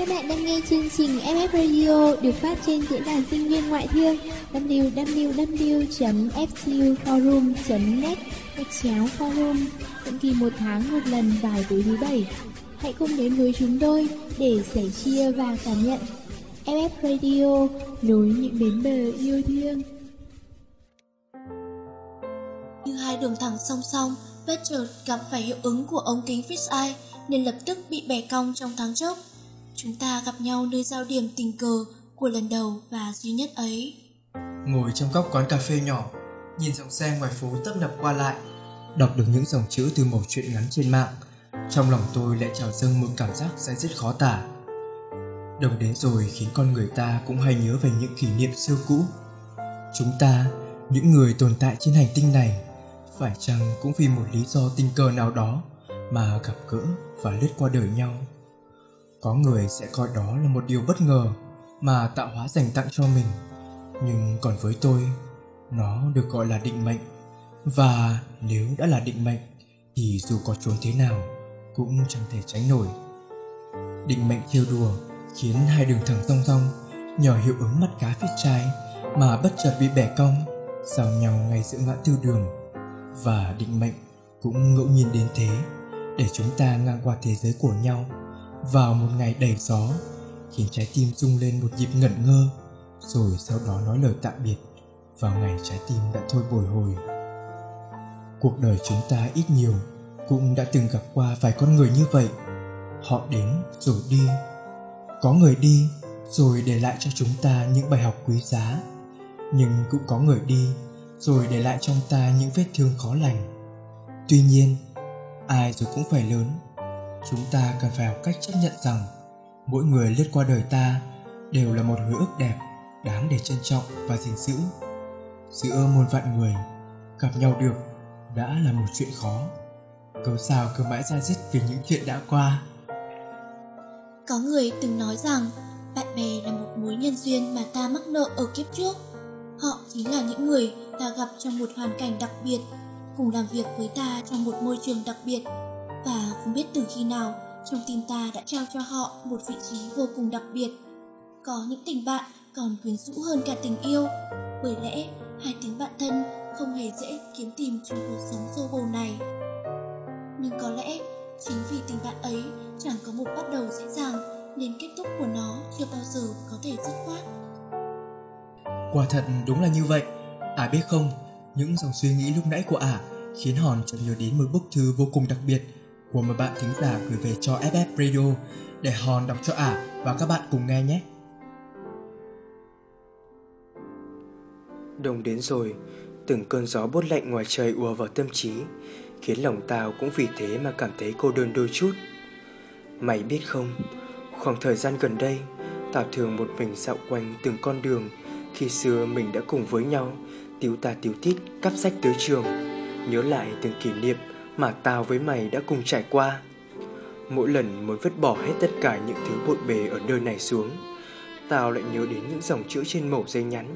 Các bạn đang nghe chương trình FF Radio được phát trên diễn đàn sinh viên ngoại thương www.fcuforum.net gạch chéo forum định kỳ một tháng một lần vào tối thứ bảy. Hãy cùng đến với chúng tôi để sẻ chia và cảm nhận FF Radio nối những bến bờ yêu thương. Như hai đường thẳng song song, bất chợt gặp phải hiệu ứng của ống kính fisheye nên lập tức bị bẻ cong trong thoáng chốc. Chúng ta gặp nhau nơi giao điểm tình cờ của lần đầu và duy nhất ấy. Ngồi trong góc quán cà phê nhỏ, nhìn dòng xe ngoài phố tấp nập qua lại, đọc được những dòng chữ từ mẩu chuyện ngắn trên mạng, trong lòng tôi lại trào dâng một cảm giác say dứt khó tả. Đồng đến rồi khiến con người ta cũng hay nhớ về những kỷ niệm xưa cũ. Chúng ta, những người tồn tại trên hành tinh này, phải chăng cũng vì một lý do tình cờ nào đó mà gặp gỡ và lướt qua đời nhau có người sẽ coi đó là một điều bất ngờ mà tạo hóa dành tặng cho mình. Nhưng còn với tôi, nó được gọi là định mệnh. Và nếu đã là định mệnh, thì dù có trốn thế nào cũng chẳng thể tránh nổi. Định mệnh trêu đùa khiến hai đường thẳng song song nhờ hiệu ứng mắt cá phía trái mà bất chợt bị bẻ cong, giao nhau ngay giữa ngã tư đường. Và định mệnh cũng ngẫu nhiên đến thế để chúng ta ngang qua thế giới của nhau vào một ngày đầy gió, khiến trái tim rung lên một nhịp ngẩn ngơ, rồi sau đó nói lời tạm biệt, vào ngày trái tim đã thôi bồi hồi. Cuộc đời chúng ta ít nhiều cũng đã từng gặp qua vài con người như vậy. Họ đến rồi đi. Có người đi rồi để lại cho chúng ta những bài học quý giá, nhưng cũng có người đi rồi để lại trong ta những vết thương khó lành. Tuy nhiên, ai rồi cũng phải lớn chúng ta cần phải học cách chấp nhận rằng mỗi người lướt qua đời ta đều là một hồi ức đẹp, đáng để trân trọng và gìn giữ. Giữa muôn vạn người, gặp nhau được đã là một chuyện khó. Cớ sao cứ mãi ra dứt vì những chuyện đã qua? Có người từng nói rằng bạn bè là một mối nhân duyên mà ta mắc nợ ở kiếp trước. Họ chính là những người ta gặp trong một hoàn cảnh đặc biệt, cùng làm việc với ta trong một môi trường đặc biệt và không biết từ khi nào trong tim ta đã trao cho họ một vị trí vô cùng đặc biệt. Có những tình bạn còn quyến rũ hơn cả tình yêu. Bởi lẽ, hai tiếng bạn thân không hề dễ kiếm tìm trong cuộc sống xô bồ này. Nhưng có lẽ chính vì tình bạn ấy chẳng có một bắt đầu dễ dàng, nên kết thúc của nó chưa bao giờ có thể dứt khoát. Quả thật đúng là như vậy. À biết không, những dòng suy nghĩ lúc nãy của ả à khiến hòn chợt nhớ đến một bức thư vô cùng đặc biệt của một bạn thính giả gửi về cho FF Radio để Hòn đọc cho ả và các bạn cùng nghe nhé. Đông đến rồi, từng cơn gió bốt lạnh ngoài trời ùa vào tâm trí, khiến lòng tao cũng vì thế mà cảm thấy cô đơn đôi chút. Mày biết không, khoảng thời gian gần đây, tao thường một mình dạo quanh từng con đường khi xưa mình đã cùng với nhau tiếu tà tiếu tít cắp sách tới trường, nhớ lại từng kỷ niệm mà tao với mày đã cùng trải qua. Mỗi lần muốn vứt bỏ hết tất cả những thứ bộn bề ở nơi này xuống, tao lại nhớ đến những dòng chữ trên mẩu giấy nhắn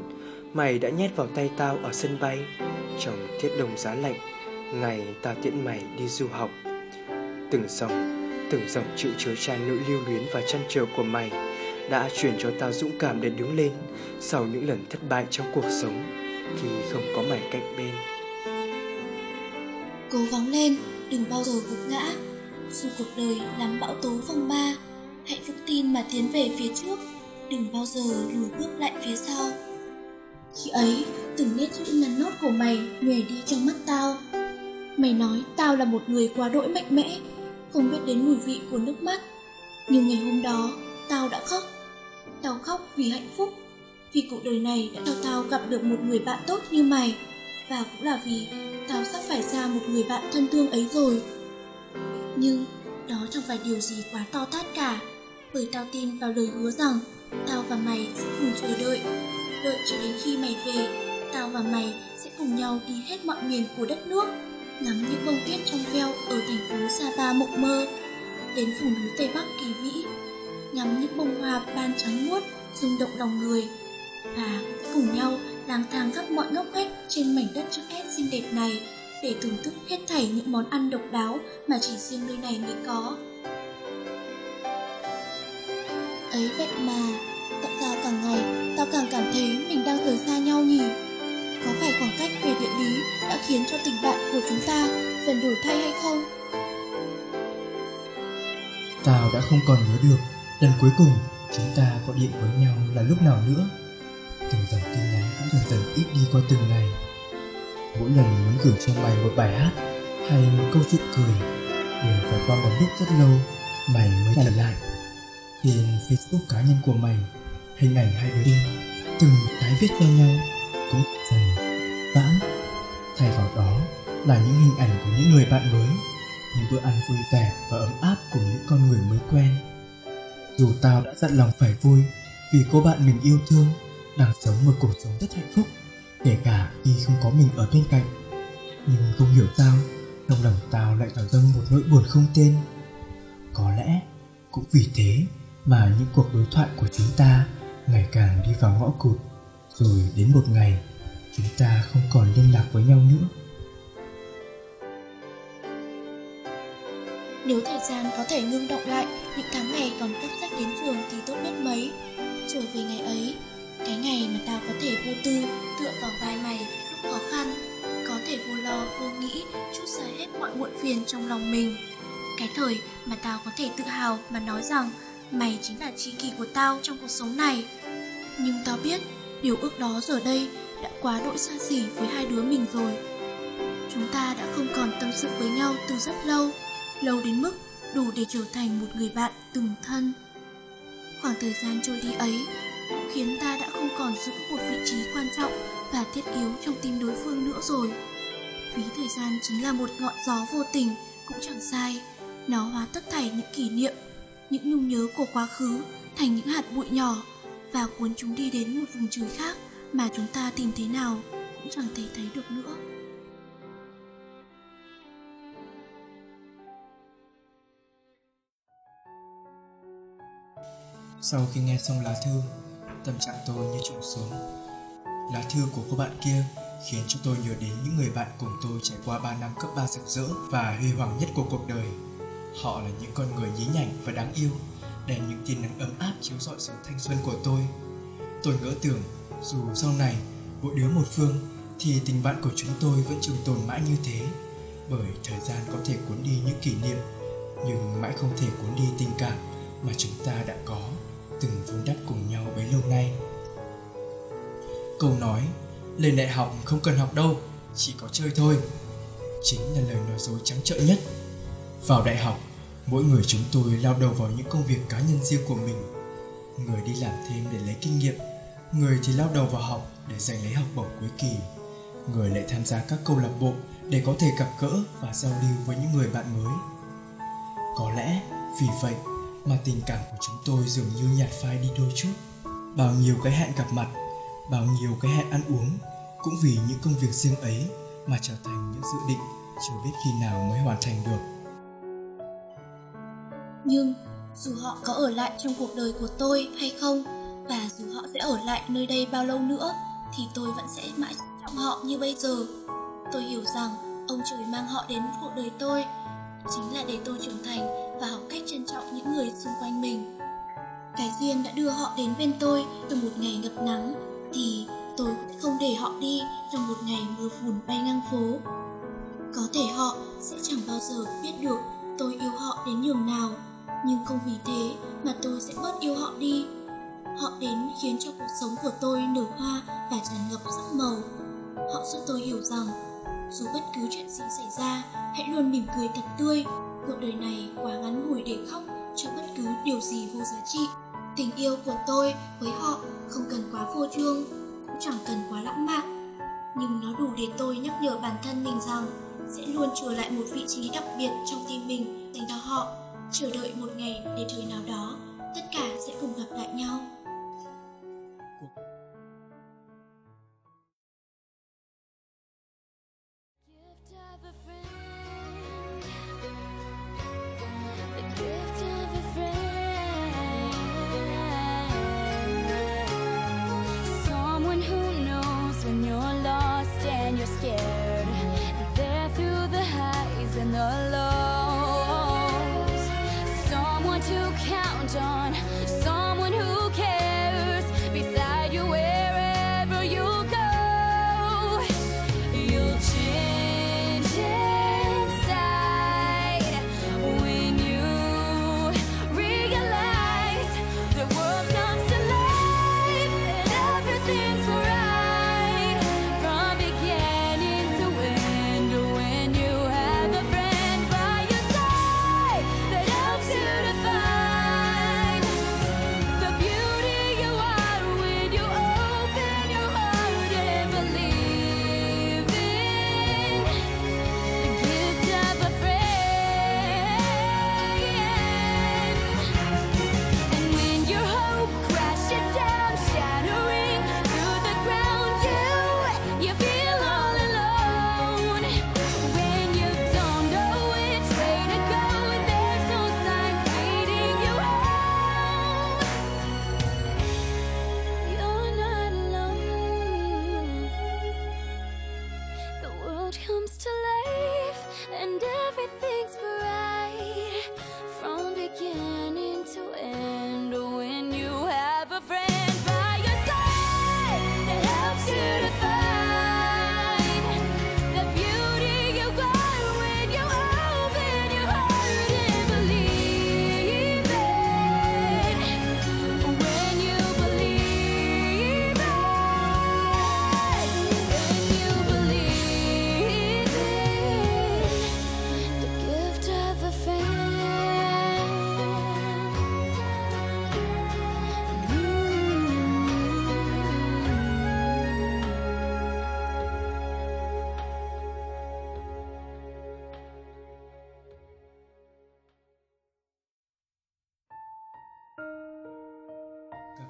mày đã nhét vào tay tao ở sân bay trong tiết đông giá lạnh ngày tao tiễn mày đi du học. Từng dòng, từng dòng chữ chứa tràn nỗi lưu luyến và chăn trở của mày đã truyền cho tao dũng cảm để đứng lên sau những lần thất bại trong cuộc sống khi không có mày cạnh bên cố gắng lên, đừng bao giờ gục ngã. Dù cuộc đời lắm bão tố phong ba hãy vững tin mà tiến về phía trước, đừng bao giờ lùi bước lại phía sau. Khi ấy, từng nét chữ nắn nốt của mày nhòe đi trong mắt tao. Mày nói tao là một người quá đỗi mạnh mẽ, không biết đến mùi vị của nước mắt. Nhưng ngày hôm đó, tao đã khóc. Tao khóc vì hạnh phúc, vì cuộc đời này đã cho tao gặp được một người bạn tốt như mày và cũng là vì tao sắp phải ra một người bạn thân thương ấy rồi. Nhưng đó chẳng phải điều gì quá to tát cả, bởi tao tin vào lời hứa rằng tao và mày sẽ cùng chờ đợi. Đợi cho đến khi mày về, tao và mày sẽ cùng nhau đi hết mọi miền của đất nước, ngắm những bông tuyết trong veo ở thành phố Sapa mộng mơ, đến vùng núi Tây Bắc kỳ vĩ, ngắm những bông hoa ban trắng muốt rung động lòng người. Và cùng nhau lang thang khắp mọi ngóc ngách trên mảnh đất chữ S xinh đẹp này để thưởng thức hết thảy những món ăn độc đáo mà chỉ riêng nơi này mới có. ấy vậy mà Tại sao càng ngày, tao càng cảm thấy mình đang rời xa nhau nhỉ Có phải khoảng cách về địa lý đã khiến cho tình bạn của chúng ta dần đổi thay hay không Tao đã không còn nhớ được, lần cuối cùng chúng ta gọi điện với nhau là lúc nào nữa. Từng dòng tin nhắn cũng dần dần ít đi qua từng ngày. Mỗi lần muốn gửi cho mày một bài hát hay một câu chuyện cười đều phải qua một lúc rất lâu mày mới trả lại. Trên Facebook cá nhân của mày, hình ảnh hai đứa đi từng cái viết cho nhau cũng dần vãng. Thay vào đó là những hình ảnh của những người bạn mới những bữa ăn vui vẻ và ấm áp của những con người mới quen. Dù tao đã dặn lòng phải vui vì cô bạn mình yêu thương đang sống một cuộc sống rất hạnh phúc kể cả khi không có mình ở bên cạnh. Nhưng không hiểu sao trong lòng tao lại trào dâng một nỗi buồn không tên. Có lẽ cũng vì thế mà những cuộc đối thoại của chúng ta ngày càng đi vào ngõ cụt rồi đến một ngày chúng ta không còn liên lạc với nhau nữa Nếu thời gian có thể ngưng động lại những tháng ngày còn cấp sách đến trường thì tốt biết mấy. Trở về ngày ấy, cái ngày mà tao có thể vô tư tựa vào vai mày lúc khó khăn, có thể vô lo vô nghĩ chút ra hết mọi muộn phiền trong lòng mình. Cái thời mà tao có thể tự hào mà nói rằng mày chính là tri kỷ của tao trong cuộc sống này. Nhưng tao biết điều ước đó giờ đây đã quá đỗi xa xỉ với hai đứa mình rồi. Chúng ta đã không còn tâm sự với nhau từ rất lâu lâu đến mức đủ để trở thành một người bạn từng thân. Khoảng thời gian trôi đi ấy khiến ta đã không còn giữ một vị trí quan trọng và thiết yếu trong tim đối phương nữa rồi. Phí thời gian chính là một ngọn gió vô tình cũng chẳng sai. Nó hóa tất thảy những kỷ niệm, những nhung nhớ của quá khứ thành những hạt bụi nhỏ và cuốn chúng đi đến một vùng trời khác mà chúng ta tìm thế nào cũng chẳng thể thấy được nữa. Sau khi nghe xong lá thư, tâm trạng tôi như trùng xuống. Lá thư của cô bạn kia khiến cho tôi nhớ đến những người bạn cùng tôi trải qua 3 năm cấp 3 rực rỡ và huy hoàng nhất của cuộc đời. Họ là những con người nhí nhảnh và đáng yêu, đem những tia nắng ấm áp chiếu rọi xuống thanh xuân của tôi. Tôi ngỡ tưởng dù sau này mỗi đứa một phương thì tình bạn của chúng tôi vẫn trường tồn mãi như thế bởi thời gian có thể cuốn đi những kỷ niệm nhưng mãi không thể cuốn đi tình cảm mà chúng ta đã có từng vun đắp cùng nhau bấy lâu nay. Câu nói, lên đại học không cần học đâu, chỉ có chơi thôi, chính là lời nói dối trắng trợn nhất. Vào đại học, mỗi người chúng tôi lao đầu vào những công việc cá nhân riêng của mình. Người đi làm thêm để lấy kinh nghiệm, người thì lao đầu vào học để giành lấy học bổng cuối kỳ. Người lại tham gia các câu lạc bộ để có thể gặp gỡ và giao lưu với những người bạn mới. Có lẽ vì vậy mà tình cảm của chúng tôi dường như nhạt phai đi đôi chút. Bao nhiêu cái hẹn gặp mặt, bao nhiêu cái hẹn ăn uống, cũng vì những công việc riêng ấy mà trở thành những dự định chưa biết khi nào mới hoàn thành được. Nhưng dù họ có ở lại trong cuộc đời của tôi hay không, và dù họ sẽ ở lại nơi đây bao lâu nữa, thì tôi vẫn sẽ mãi trọng họ như bây giờ. Tôi hiểu rằng ông trời mang họ đến cuộc đời tôi chính là để tôi trưởng thành và học cách trân trọng những người xung quanh mình. Cái duyên đã đưa họ đến bên tôi trong một ngày ngập nắng, thì tôi cũng không để họ đi trong một ngày mưa phùn bay ngang phố. Có thể họ sẽ chẳng bao giờ biết được tôi yêu họ đến nhường nào, nhưng không vì thế mà tôi sẽ bớt yêu họ đi. Họ đến khiến cho cuộc sống của tôi nở hoa và tràn ngập sắc màu. Họ giúp tôi hiểu rằng, dù bất cứ chuyện gì xảy ra, hãy luôn mỉm cười thật tươi cuộc đời này quá ngắn ngủi để khóc cho bất cứ điều gì vô giá trị. Tình yêu của tôi với họ không cần quá vô trương, cũng chẳng cần quá lãng mạn. Nhưng nó đủ để tôi nhắc nhở bản thân mình rằng sẽ luôn trở lại một vị trí đặc biệt trong tim mình dành cho họ, chờ đợi một ngày để thời nào đó tất cả sẽ cùng gặp lại nhau.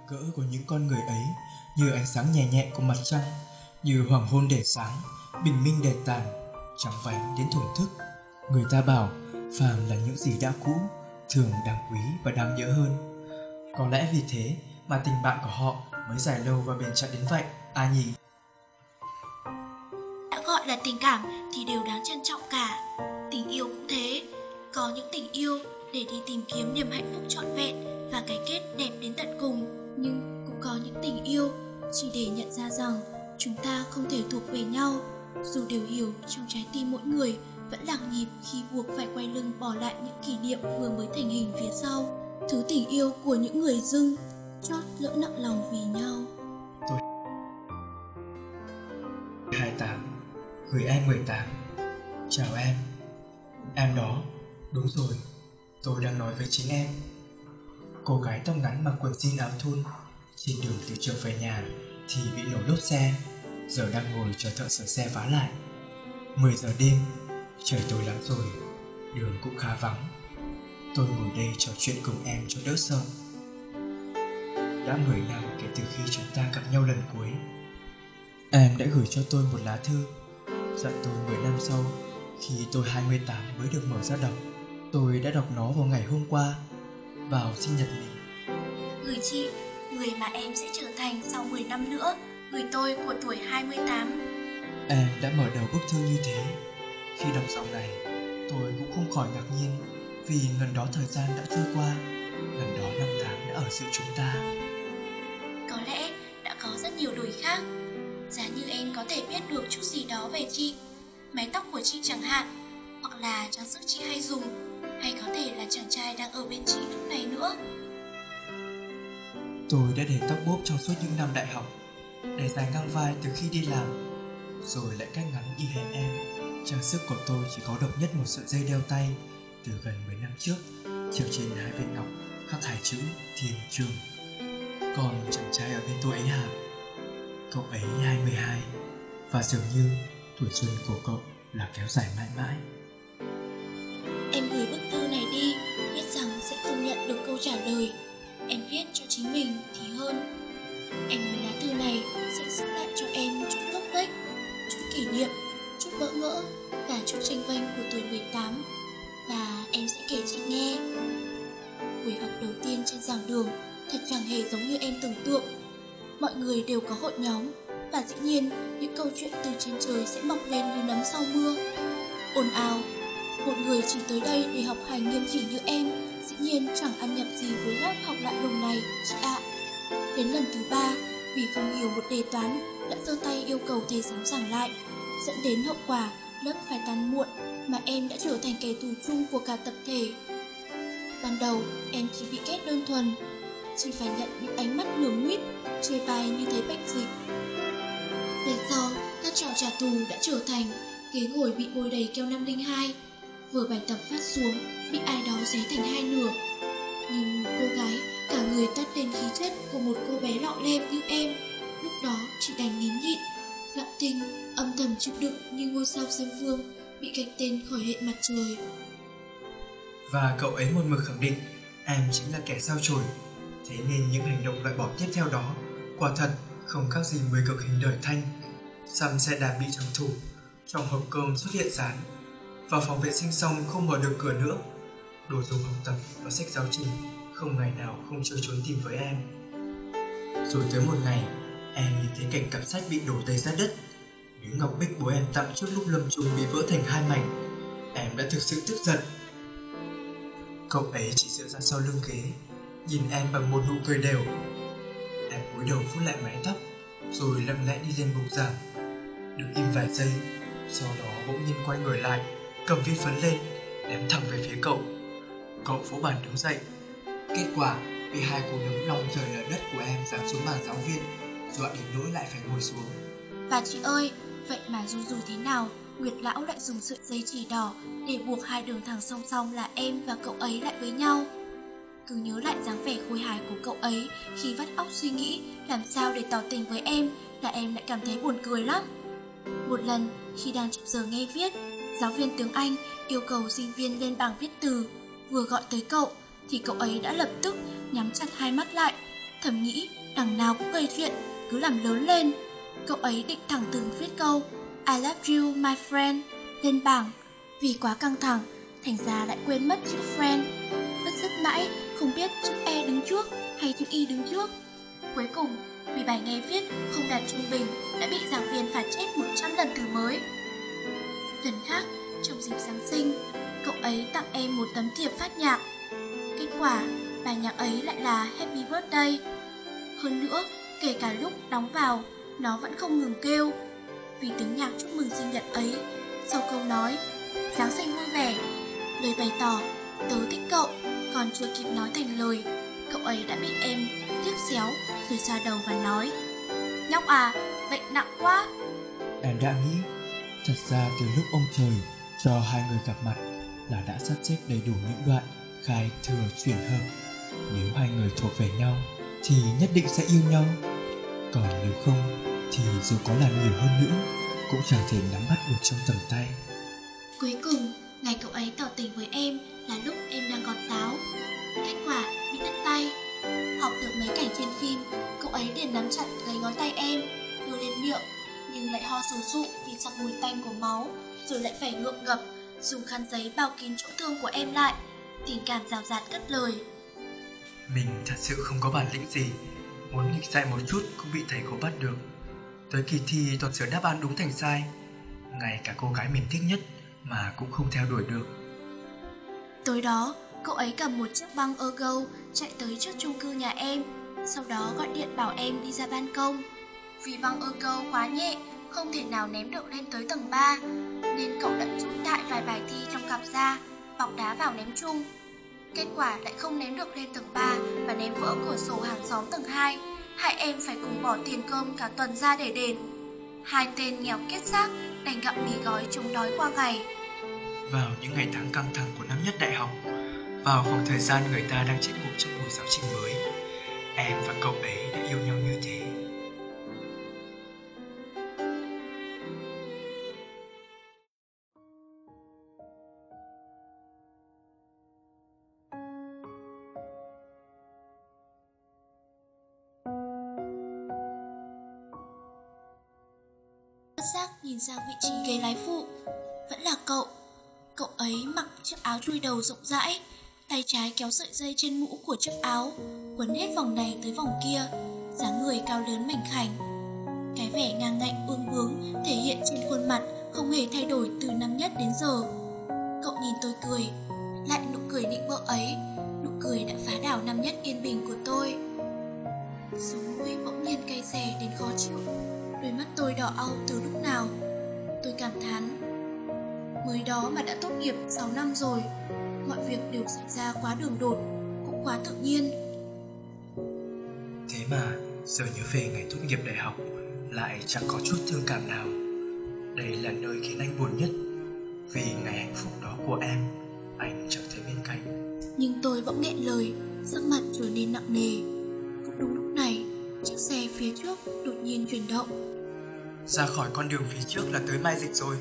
Cỡ của những con người ấy, như ánh sáng nhẹ nhẹ của mặt trăng, như hoàng hôn để sáng, bình minh để tàn, trắng vánh đến thổn thức. Người ta bảo, phàm là những gì đã cũ, thường đáng quý và đáng nhớ hơn. Có lẽ vì thế mà tình bạn của họ mới dài lâu và bền chặt đến vậy à nhỉ đã gọi là tình cảm thì đều đáng trân trọng cả. Tình yêu cũng thế. Có những tình yêu để đi tìm kiếm niềm hạnh phúc trọn vẹn và cái kết đẹp đến tận cùng nhưng cũng có những tình yêu chỉ để nhận ra rằng chúng ta không thể thuộc về nhau. Dù đều hiểu trong trái tim mỗi người vẫn lạc nhịp khi buộc phải quay lưng bỏ lại những kỷ niệm vừa mới thành hình phía sau. Thứ tình yêu của những người dưng chót lỡ nặng lòng vì nhau. 28 Gửi em 18 Chào em. Em đó, Đúng rồi, Tôi đang nói với chính em. Cô gái tóc ngắn mặc quần jean áo thun, Trên đường từ trường về nhà Thì bị nổ lốp xe, Giờ đang ngồi chờ thợ sửa xe vá lại. 10 giờ đêm, Trời tối lắm rồi, Đường cũng khá vắng. Tôi ngồi đây trò chuyện cùng em cho đỡ sợ. Đã 10 năm kể từ khi chúng ta gặp nhau lần cuối. Em đã gửi cho tôi một lá thư, Dặn tôi 10 năm sau, Khi tôi 28 mới được mở ra đọc. Tôi đã đọc nó vào ngày hôm qua. Vào sinh nhật mình. Người chị, người mà em sẽ trở thành sau 10 năm nữa Người tôi của tuổi 28 Em đã mở đầu bức thư như thế. Khi đọc dòng này Tôi cũng không khỏi ngạc nhiên Vì gần đó thời gian đã trôi qua Gần đó năm tháng đã ở giữa chúng ta. Có lẽ đã có rất nhiều đổi khác. Giá như em có thể biết được chút gì đó về chị. Mái tóc của chị chẳng hạn Hoặc là trang sức chị hay dùng hay có thể là chàng trai đang ở bên chị lúc này nữa? Tôi đã để tóc bốp trong suốt những năm đại học, Để dài ngang vai từ khi đi làm, Rồi lại cắt ngắn y hệt em. Trang sức của tôi chỉ có độc nhất một sợi dây đeo tay Từ gần 10 năm trước, Treo trên hai viên ngọc, khắc hai chữ Thiên Trường. Còn chàng trai ở bên tôi ấy hả? Cậu ấy 22 Và dường như tuổi xuân của cậu là kéo dài mãi mãi. Câu Em viết cho chính mình thì hơn. Em muốn lá thư này sẽ giữ lại cho em chút gốc gách Chút kỷ niệm, chút bỡ ngỡ Và chút tranh vênh của tuổi 18 Và em sẽ kể chị nghe. Buổi học đầu tiên trên giảng đường Thật chẳng hề giống như em tưởng tượng. Mọi người đều có hội nhóm Và dĩ nhiên những câu chuyện từ trên trời sẽ mọc lên như nấm sau mưa. Ồn ào một người chỉ tới đây để học hành nghiêm chỉnh như em. Dĩ nhiên chẳng ăn nhập gì với lớp học lại lùng này, chị ạ. Đến lần thứ ba, vì không hiểu một đề toán Đã giơ tay yêu cầu thầy giáo giảng lại. Dẫn đến hậu quả lớp phải tan muộn Mà em đã trở thành kẻ thù chung của cả tập thể. Ban đầu em chỉ bị ghét đơn thuần Chỉ phải nhận những ánh mắt lườm nguyết Chê bai như thấy bệnh dịch. Về sau, các trò trả thù đã trở thành Ghế ngồi bị bôi đầy keo 502 Vừa bài tập phát xuống Bị ai đó xé thành hai nửa. Nhưng cô gái, Cả người toát lên khí chất của một cô bé lọ lem như em, Lúc đó chỉ đành nín nhịn. Lặng thinh, âm thầm chịu đựng như ngôi sao xem vương Bị gạch tên khỏi hệ mặt trời. Và cậu ấy một mực khẳng định, em chính là kẻ sao chổi. Thế nên những hành động loại bỏ tiếp theo đó, Quả thật không khác gì mười cực hình đời thanh. Xăm xe đạp bị trắng thủ, Trong hộp cơm xuất hiện rán. Vào phòng vệ sinh xong không mở được cửa nữa Đồ dùng học tập và sách giáo trình, Không ngày nào không chơi trốn tìm với em. Rồi tới một ngày, Em nhìn thấy cảnh cặp sách bị đổ đầy ra đất. Miếng ngọc bích bố em tặng trước lúc lâm chung bị vỡ thành hai mảnh. Em đã thực sự tức giận. Cậu ấy chỉ dựa ra sau lưng ghế, Nhìn em bằng một nụ cười đều. Em cúi đầu phút lại mái tóc, Rồi lặng lẽ đi lên bục giảng. Được im vài giây, Sau đó bỗng nhiên quay người lại, Cầm viên phấn lên, Ném thẳng về phía cậu. Cậu vỗ bàn đứng dậy Kết quả bị hai cú đấm lòng trời lở đất của em giáng xuống bàn giáo viên Dọa đến nỗi lại phải ngồi xuống Và chị ơi, vậy mà dù dù thế nào, Nguyệt Lão lại dùng sợi dây chỉ đỏ để buộc hai đường thẳng song song là em và cậu ấy lại với nhau. Cứ nhớ lại dáng vẻ khôi hài của cậu ấy khi vắt óc suy nghĩ làm sao để tỏ tình với em là em lại cảm thấy buồn cười lắm. Một lần khi đang chụp giờ nghe viết, giáo viên tiếng Anh yêu cầu sinh viên lên bảng viết từ. Vừa gọi tới cậu thì cậu ấy đã lập tức nhắm chặt hai mắt lại, thầm nghĩ đằng nào cũng gây chuyện, cứ làm lớn lên. Cậu ấy định thẳng thừng viết câu I love you my friend lên bảng. Vì quá căng thẳng, thành ra lại quên mất chữ friend. Bất rất mãi, không biết chữ E đứng trước hay chữ Y đứng trước. Cuối cùng, vì bài nghe viết không đạt trung bình đã bị giảng viên phạt chết 100 lần từ mới. Lần khác, trong dịp Giáng sinh, cậu ấy tặng em một tấm thiệp phát nhạc. Kết quả, bài nhạc ấy lại là Happy Birthday. Hơn nữa, kể cả lúc đóng vào, nó vẫn không ngừng kêu. Vì tiếng nhạc chúc mừng sinh nhật ấy, sau câu nói Giáng sinh vui vẻ, lời bày tỏ tớ thích cậu, còn chưa kịp nói thành lời, cậu ấy đã bị em liếc xéo rồi xoa đầu và nói Nhóc à, bệnh nặng quá. Em đã nghĩ Thật ra từ lúc ông trời cho hai người gặp mặt là đã sắp xếp đầy đủ những đoạn khai thừa chuyển hợp. Nếu hai người thuộc về nhau thì nhất định sẽ yêu nhau. Còn nếu không thì dù có làm nhiều hơn nữa cũng chẳng thể nắm bắt được trong tầm tay. Cuối cùng, ngày cậu ấy tỏ tình với em là lúc em đang còn táo. Kết quả bị đứt tay. Học được mấy cảnh trên phim, cậu ấy liền nắm chặt lấy ngón tay em, đưa lên miệng, nhưng lại ho sù sụ vì sặc mùi tanh của máu, rồi lại phải ngượng ngập, dùng khăn giấy bao kín chỗ thương của em lại. Tình cảm rào rạt cất lời. Mình thật sự không có bản lĩnh gì, muốn nghịch dạy một chút cũng bị thầy cô bắt được. Tới kỳ thi toàn sửa đáp án đúng thành sai, ngay cả cô gái mình thích nhất mà cũng không theo đuổi được. Tối đó, cậu ấy cầm một chiếc băng Ergo chạy tới trước chung cư nhà em, sau đó gọi điện bảo em đi ra ban công. Vì băng Ergo quá nhẹ, không thể nào ném được lên tới tầng 3, nên cậu đã rút đại vài bài thi trong cặp ra, bọc đá vào ném chung. Kết quả lại không ném được lên tầng 3 và ném vỡ cửa sổ hàng xóm tầng 2. Hai em phải cùng bỏ tiền cơm cả tuần ra để đền. Hai tên nghèo kết xác đành gặm mì gói chống đói qua ngày. Vào những ngày tháng căng thẳng của năm nhất đại học, vào khoảng thời gian người ta đang chết ngủ trong buổi giáo trình mới, em và cậu ấy đã yêu nhau giác nhìn sang vị trí ghế lái phụ. Vẫn là cậu. Cậu ấy mặc chiếc áo chui đầu rộng rãi, Tay trái kéo sợi dây trên mũ của chiếc áo, Quấn hết vòng này tới vòng kia, dáng người cao lớn mảnh khảnh. Cái vẻ ngang ngạnh ương bướng Thể hiện trên khuôn mặt Không hề thay đổi từ năm nhất đến giờ. Cậu nhìn tôi cười, Lại nụ cười định bỡ ấy, Nụ cười đã phá đảo năm nhất yên bình của tôi. Sống mũi bỗng nhiên cay xè đến khó chịu. Đôi mắt tôi đỏ au từ lúc nào Tôi cảm thán Mới đó mà đã tốt nghiệp 6 năm rồi Mọi việc đều xảy ra quá đường đột Cũng quá tự nhiên Thế mà giờ nhớ về ngày tốt nghiệp đại học lại chẳng có chút thương cảm nào. Đây là nơi khiến anh buồn nhất vì ngày hạnh phúc đó của em anh chẳng thấy bên cạnh. Nhưng tôi bỗng nghẹn lời Sắc mặt trở nên nặng nề Cũng đúng lúc này Chiếc xe phía trước đột nhiên chuyển động ra khỏi con đường phía trước là tới Mai Dịch rồi.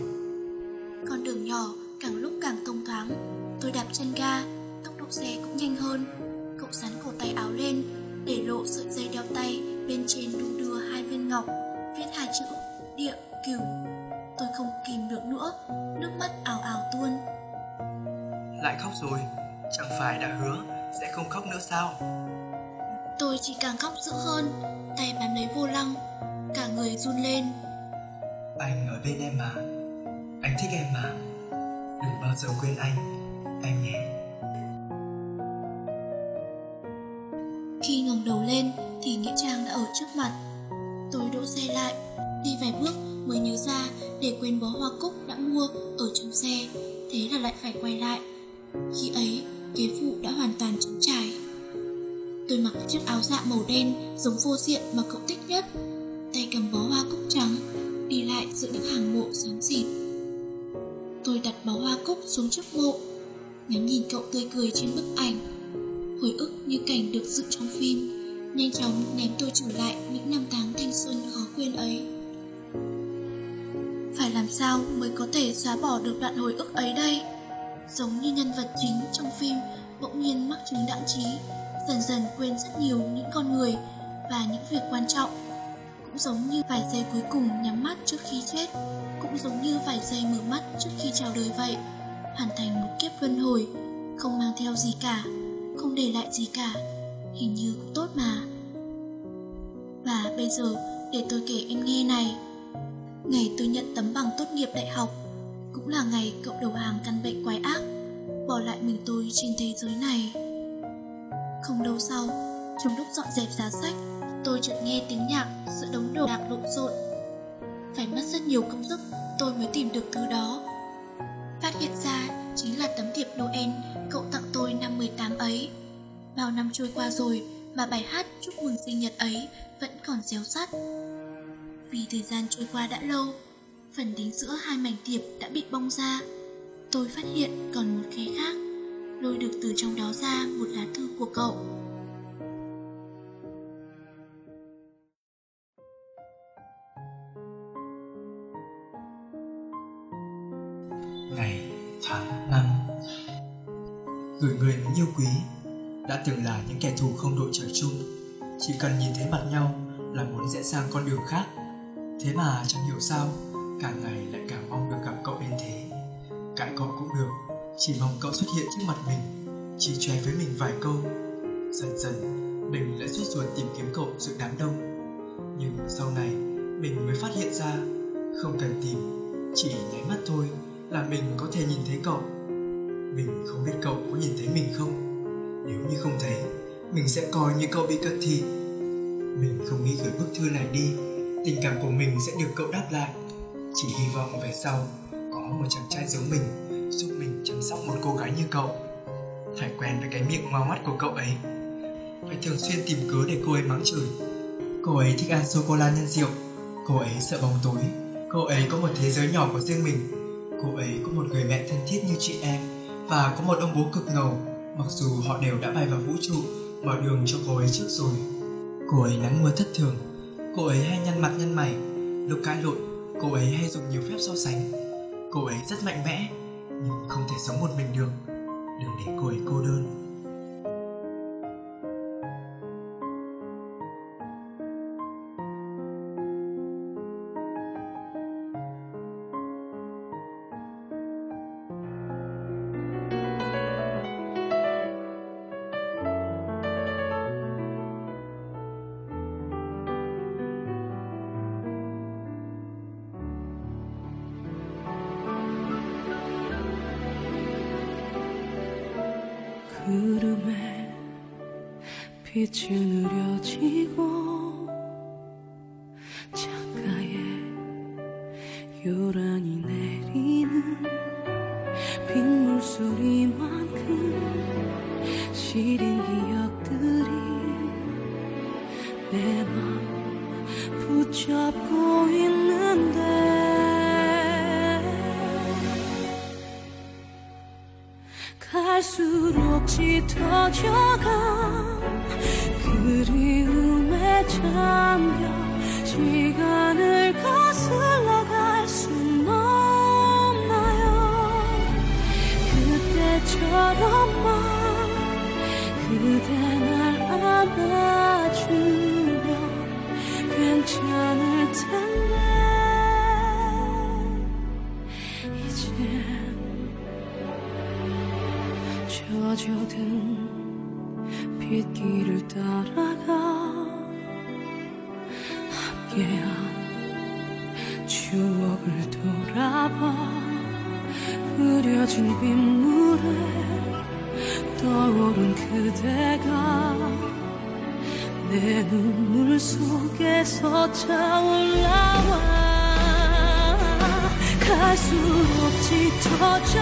Tôi mặc chiếc áo dạ màu đen giống vô diện mà cậu thích nhất, tay cầm bó hoa cúc trắng, đi lại giữa những hàng mộ sáng xịt. Tôi đặt bó hoa cúc xuống trước mộ, ngắm nhìn cậu tươi cười trên bức ảnh. Hồi ức như cảnh được dựng trong phim nhanh chóng ném tôi trở lại những năm tháng thanh xuân khó quên ấy. Phải làm sao mới có thể xóa bỏ được đoạn hồi ức ấy đây? Giống như nhân vật chính trong phim bỗng nhiên mắc chứng đãng trí dần dần quên rất nhiều những con người và những việc quan trọng. Cũng giống như vài giây cuối cùng nhắm mắt trước khi chết, cũng giống như vài giây mở mắt trước khi chào đời vậy, hoàn thành một kiếp luân hồi, không mang theo gì cả, không để lại gì cả, hình như cũng tốt mà. Và bây giờ, để tôi kể em nghe này. Ngày tôi nhận tấm bằng tốt nghiệp đại học, cũng là ngày cậu đầu hàng căn bệnh quái ác, bỏ lại mình tôi trên thế giới này không lâu sau trong lúc dọn dẹp giá sách tôi chợt nghe tiếng nhạc giữa đống đồ đạc lộn xộn phải mất rất nhiều công sức tôi mới tìm được thứ đó phát hiện ra chính là tấm thiệp Noel cậu tặng tôi năm 18 ấy. Bao năm trôi qua rồi mà bài hát chúc mừng sinh nhật ấy vẫn còn réo sắt. Vì thời gian trôi qua đã lâu, phần đính giữa hai mảnh thiệp đã bị bong ra. Tôi phát hiện còn một khe khác, lôi được từ trong đó ra một lá thư của cậu. Ngày, tháng, năm Gửi người mình yêu quý Đã từng là những kẻ thù không đội trời chung. Chỉ cần nhìn thấy mặt nhau Là muốn rẽ sang con đường khác. Thế mà chẳng hiểu sao Càng ngày lại càng mong được gặp cậu đến thế. Cãi cọ cũng được chỉ mong cậu xuất hiện trước mặt mình, Chỉ chóe với mình vài câu. Dần dần, Mình lại suốt ruột tìm kiếm cậu giữa đám đông. Nhưng sau này, Mình mới phát hiện ra, Không cần tìm, Chỉ nháy mắt thôi là mình có thể nhìn thấy cậu. Mình không biết cậu có nhìn thấy mình không. Nếu như không thấy, mình sẽ coi như cậu bị cận thị. Mình không nghĩ gửi bức thư này đi, tình cảm của mình sẽ được cậu đáp lại. Chỉ hy vọng về sau, có một chàng trai giống mình giúp mình chăm sóc một cô gái như cậu. Phải quen với cái miệng ngoa mắt của cậu ấy. Phải thường xuyên tìm cớ để cô ấy mắng chửi. Cô ấy thích ăn sô cô la nhân rượu. Cô ấy sợ bóng tối cô ấy có một thế giới nhỏ của riêng mình. Cô ấy có một người mẹ thân thiết như chị em và có một ông bố cực ngầu. Mặc dù họ đều đã bay vào vũ trụ, mở đường cho cô ấy trước rồi. Cô ấy nắng mưa thất thường. Cô ấy hay nhăn mặt nhăn mày. Lúc cãi lộn, cô ấy hay dùng nhiều phép so sánh. Cô ấy rất mạnh mẽ nhưng không thể sống một mình được. Đừng để cô ấy cô đơn. 빛은 느려지고 함께한 추억 기억을 돌아봐. 흐려진 빗물에 떠오른 그대가 내 눈물 속에서 차올라와. 갈수록 짙어져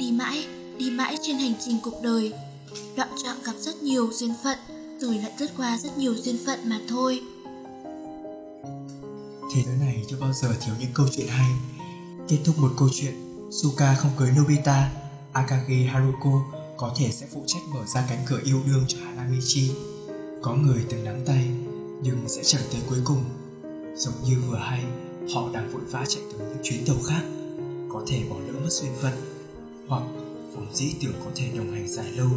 đi mãi, đi mãi trên hành trình cuộc đời. Đoạn chọn gặp rất nhiều duyên phận, rồi lại lướt qua rất nhiều duyên phận mà thôi. Thế giới này chưa bao giờ thiếu những câu chuyện hay. Kết thúc một câu chuyện, Suka không cưới Nobita, Akagi Haruko có thể sẽ phụ trách mở ra cánh cửa yêu đương cho Hanamichi. Có người từng nắm tay, nhưng sẽ chẳng tới cuối cùng. Giống như vừa hay, họ đang vội vã chạy tới những chuyến tàu khác, có thể bỏ lỡ mất duyên phận, hoặc vốn dĩ tưởng có thể đồng hành dài lâu.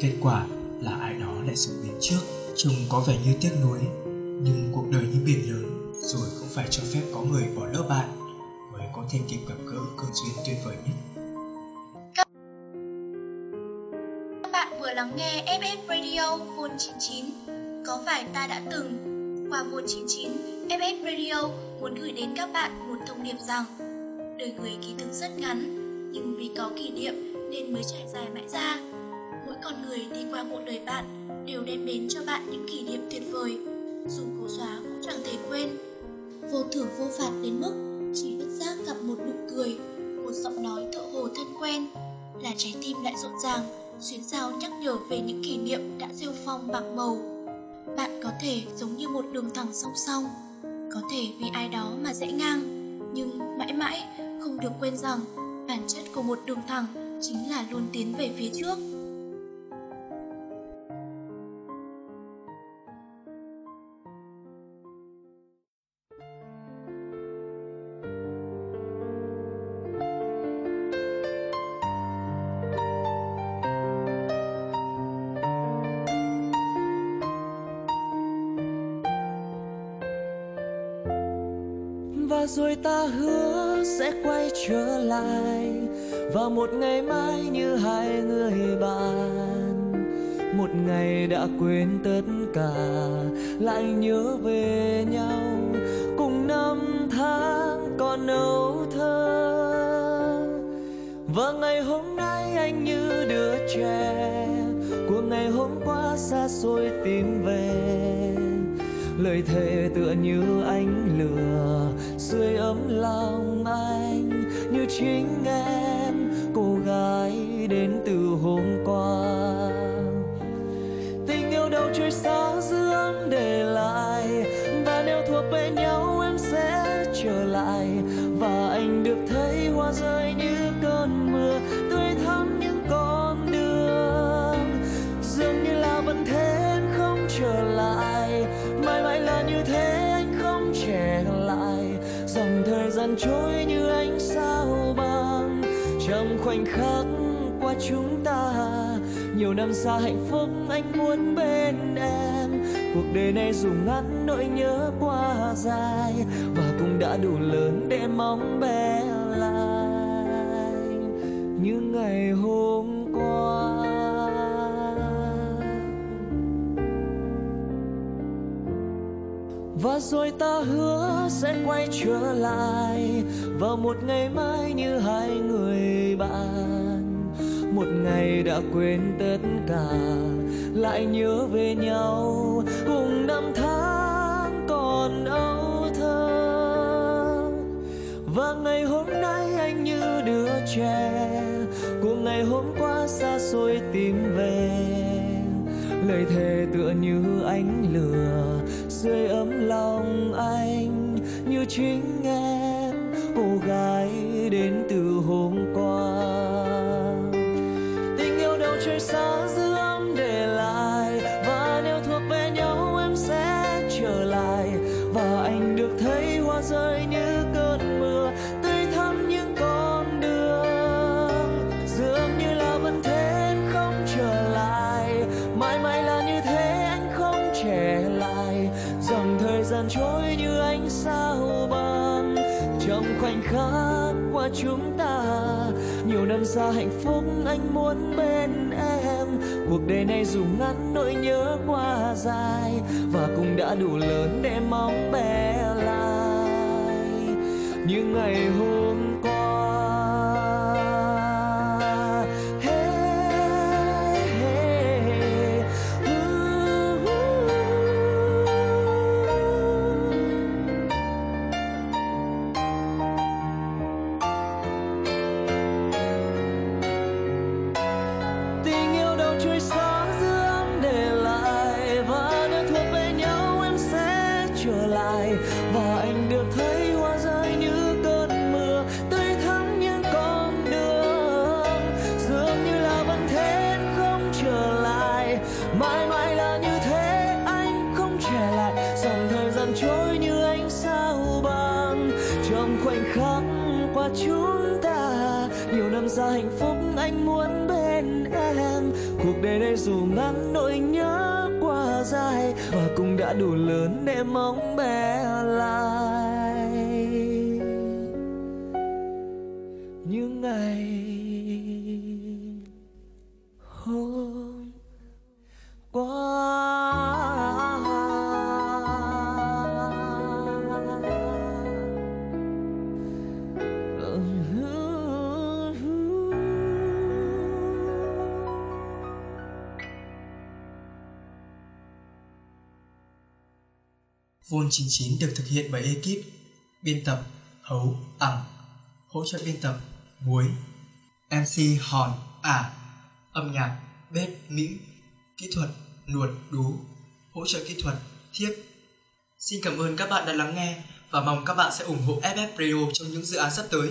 Kết quả là ai đó lại sụp biến trước, trông có vẻ như tiếc nuối, nhưng cuộc đời như biển lớn, rồi cũng phải cho phép có người bỏ lỡ bạn mới có thể kịp gặp gỡ cơ duyên tuyệt vời nhất. Các bạn vừa lắng nghe FF Radio Phone 99 Có phải ta đã từng Qua Phone 99 FF Radio muốn gửi đến các bạn một thông điệp rằng Đời người ký thực rất ngắn nhưng vì có kỷ niệm nên mới trải dài mãi ra Mỗi con người đi qua cuộc đời bạn Đều đem đến cho bạn những kỷ niệm tuyệt vời Dù cố xóa cũng chẳng thể quên Vô thưởng vô phạt đến mức Chỉ bất giác gặp một nụ cười Một giọng nói tựa hồ thân quen Là trái tim lại rộn ràng xuyến sao nhắc nhở về những kỷ niệm đã rêu phong bạc màu. Bạn có thể giống như một đường thẳng song song, có thể vì ai đó mà rẽ ngang, nhưng mãi mãi không được quên rằng bản chất của một đường thẳng chính là luôn tiến về phía trước. và rồi ta hứa sẽ quay trở lại. Vào một ngày mai như hai người bạn, một ngày đã quên tất cả, lại nhớ về nhau. Cùng năm tháng còn âu thơ và ngày hôm nay anh như đứa trẻ, của ngày hôm qua xa xôi tìm về. Lời thề tựa như anh. Như nhiều năm xa hạnh phúc anh muốn bên em. Cuộc đời này dù ngắn, nỗi nhớ quá dài. Và cũng đã đủ lớn để mong bé lại như ngày hôm qua. Và rồi ta hứa sẽ quay trở lại vào một ngày mai như hai người bạn một ngày đã quên tất cả, lại nhớ về nhau cùng năm tháng còn âu thơ. Và ngày hôm nay anh như đứa trẻ, của ngày hôm qua xa xôi tìm về. Lời thề tựa như ánh lửa, sưởi ấm lòng anh như chính em. Đời này dù ngắn, nỗi nhớ quá dài, và cũng đã đủ lớn để mong bé lại. Như ngày hôm Vôn 99 được thực hiện bởi ekip biên tập Hấu Ẳng, hỗ trợ biên tập Muối, MC Hòn Ả, âm nhạc Bếp Mỹ, kỹ thuật Nuột Đú, hỗ trợ kỹ thuật Thiếp. Xin cảm ơn các bạn đã lắng nghe và mong các bạn sẽ ủng hộ FF Radio trong những dự án sắp tới.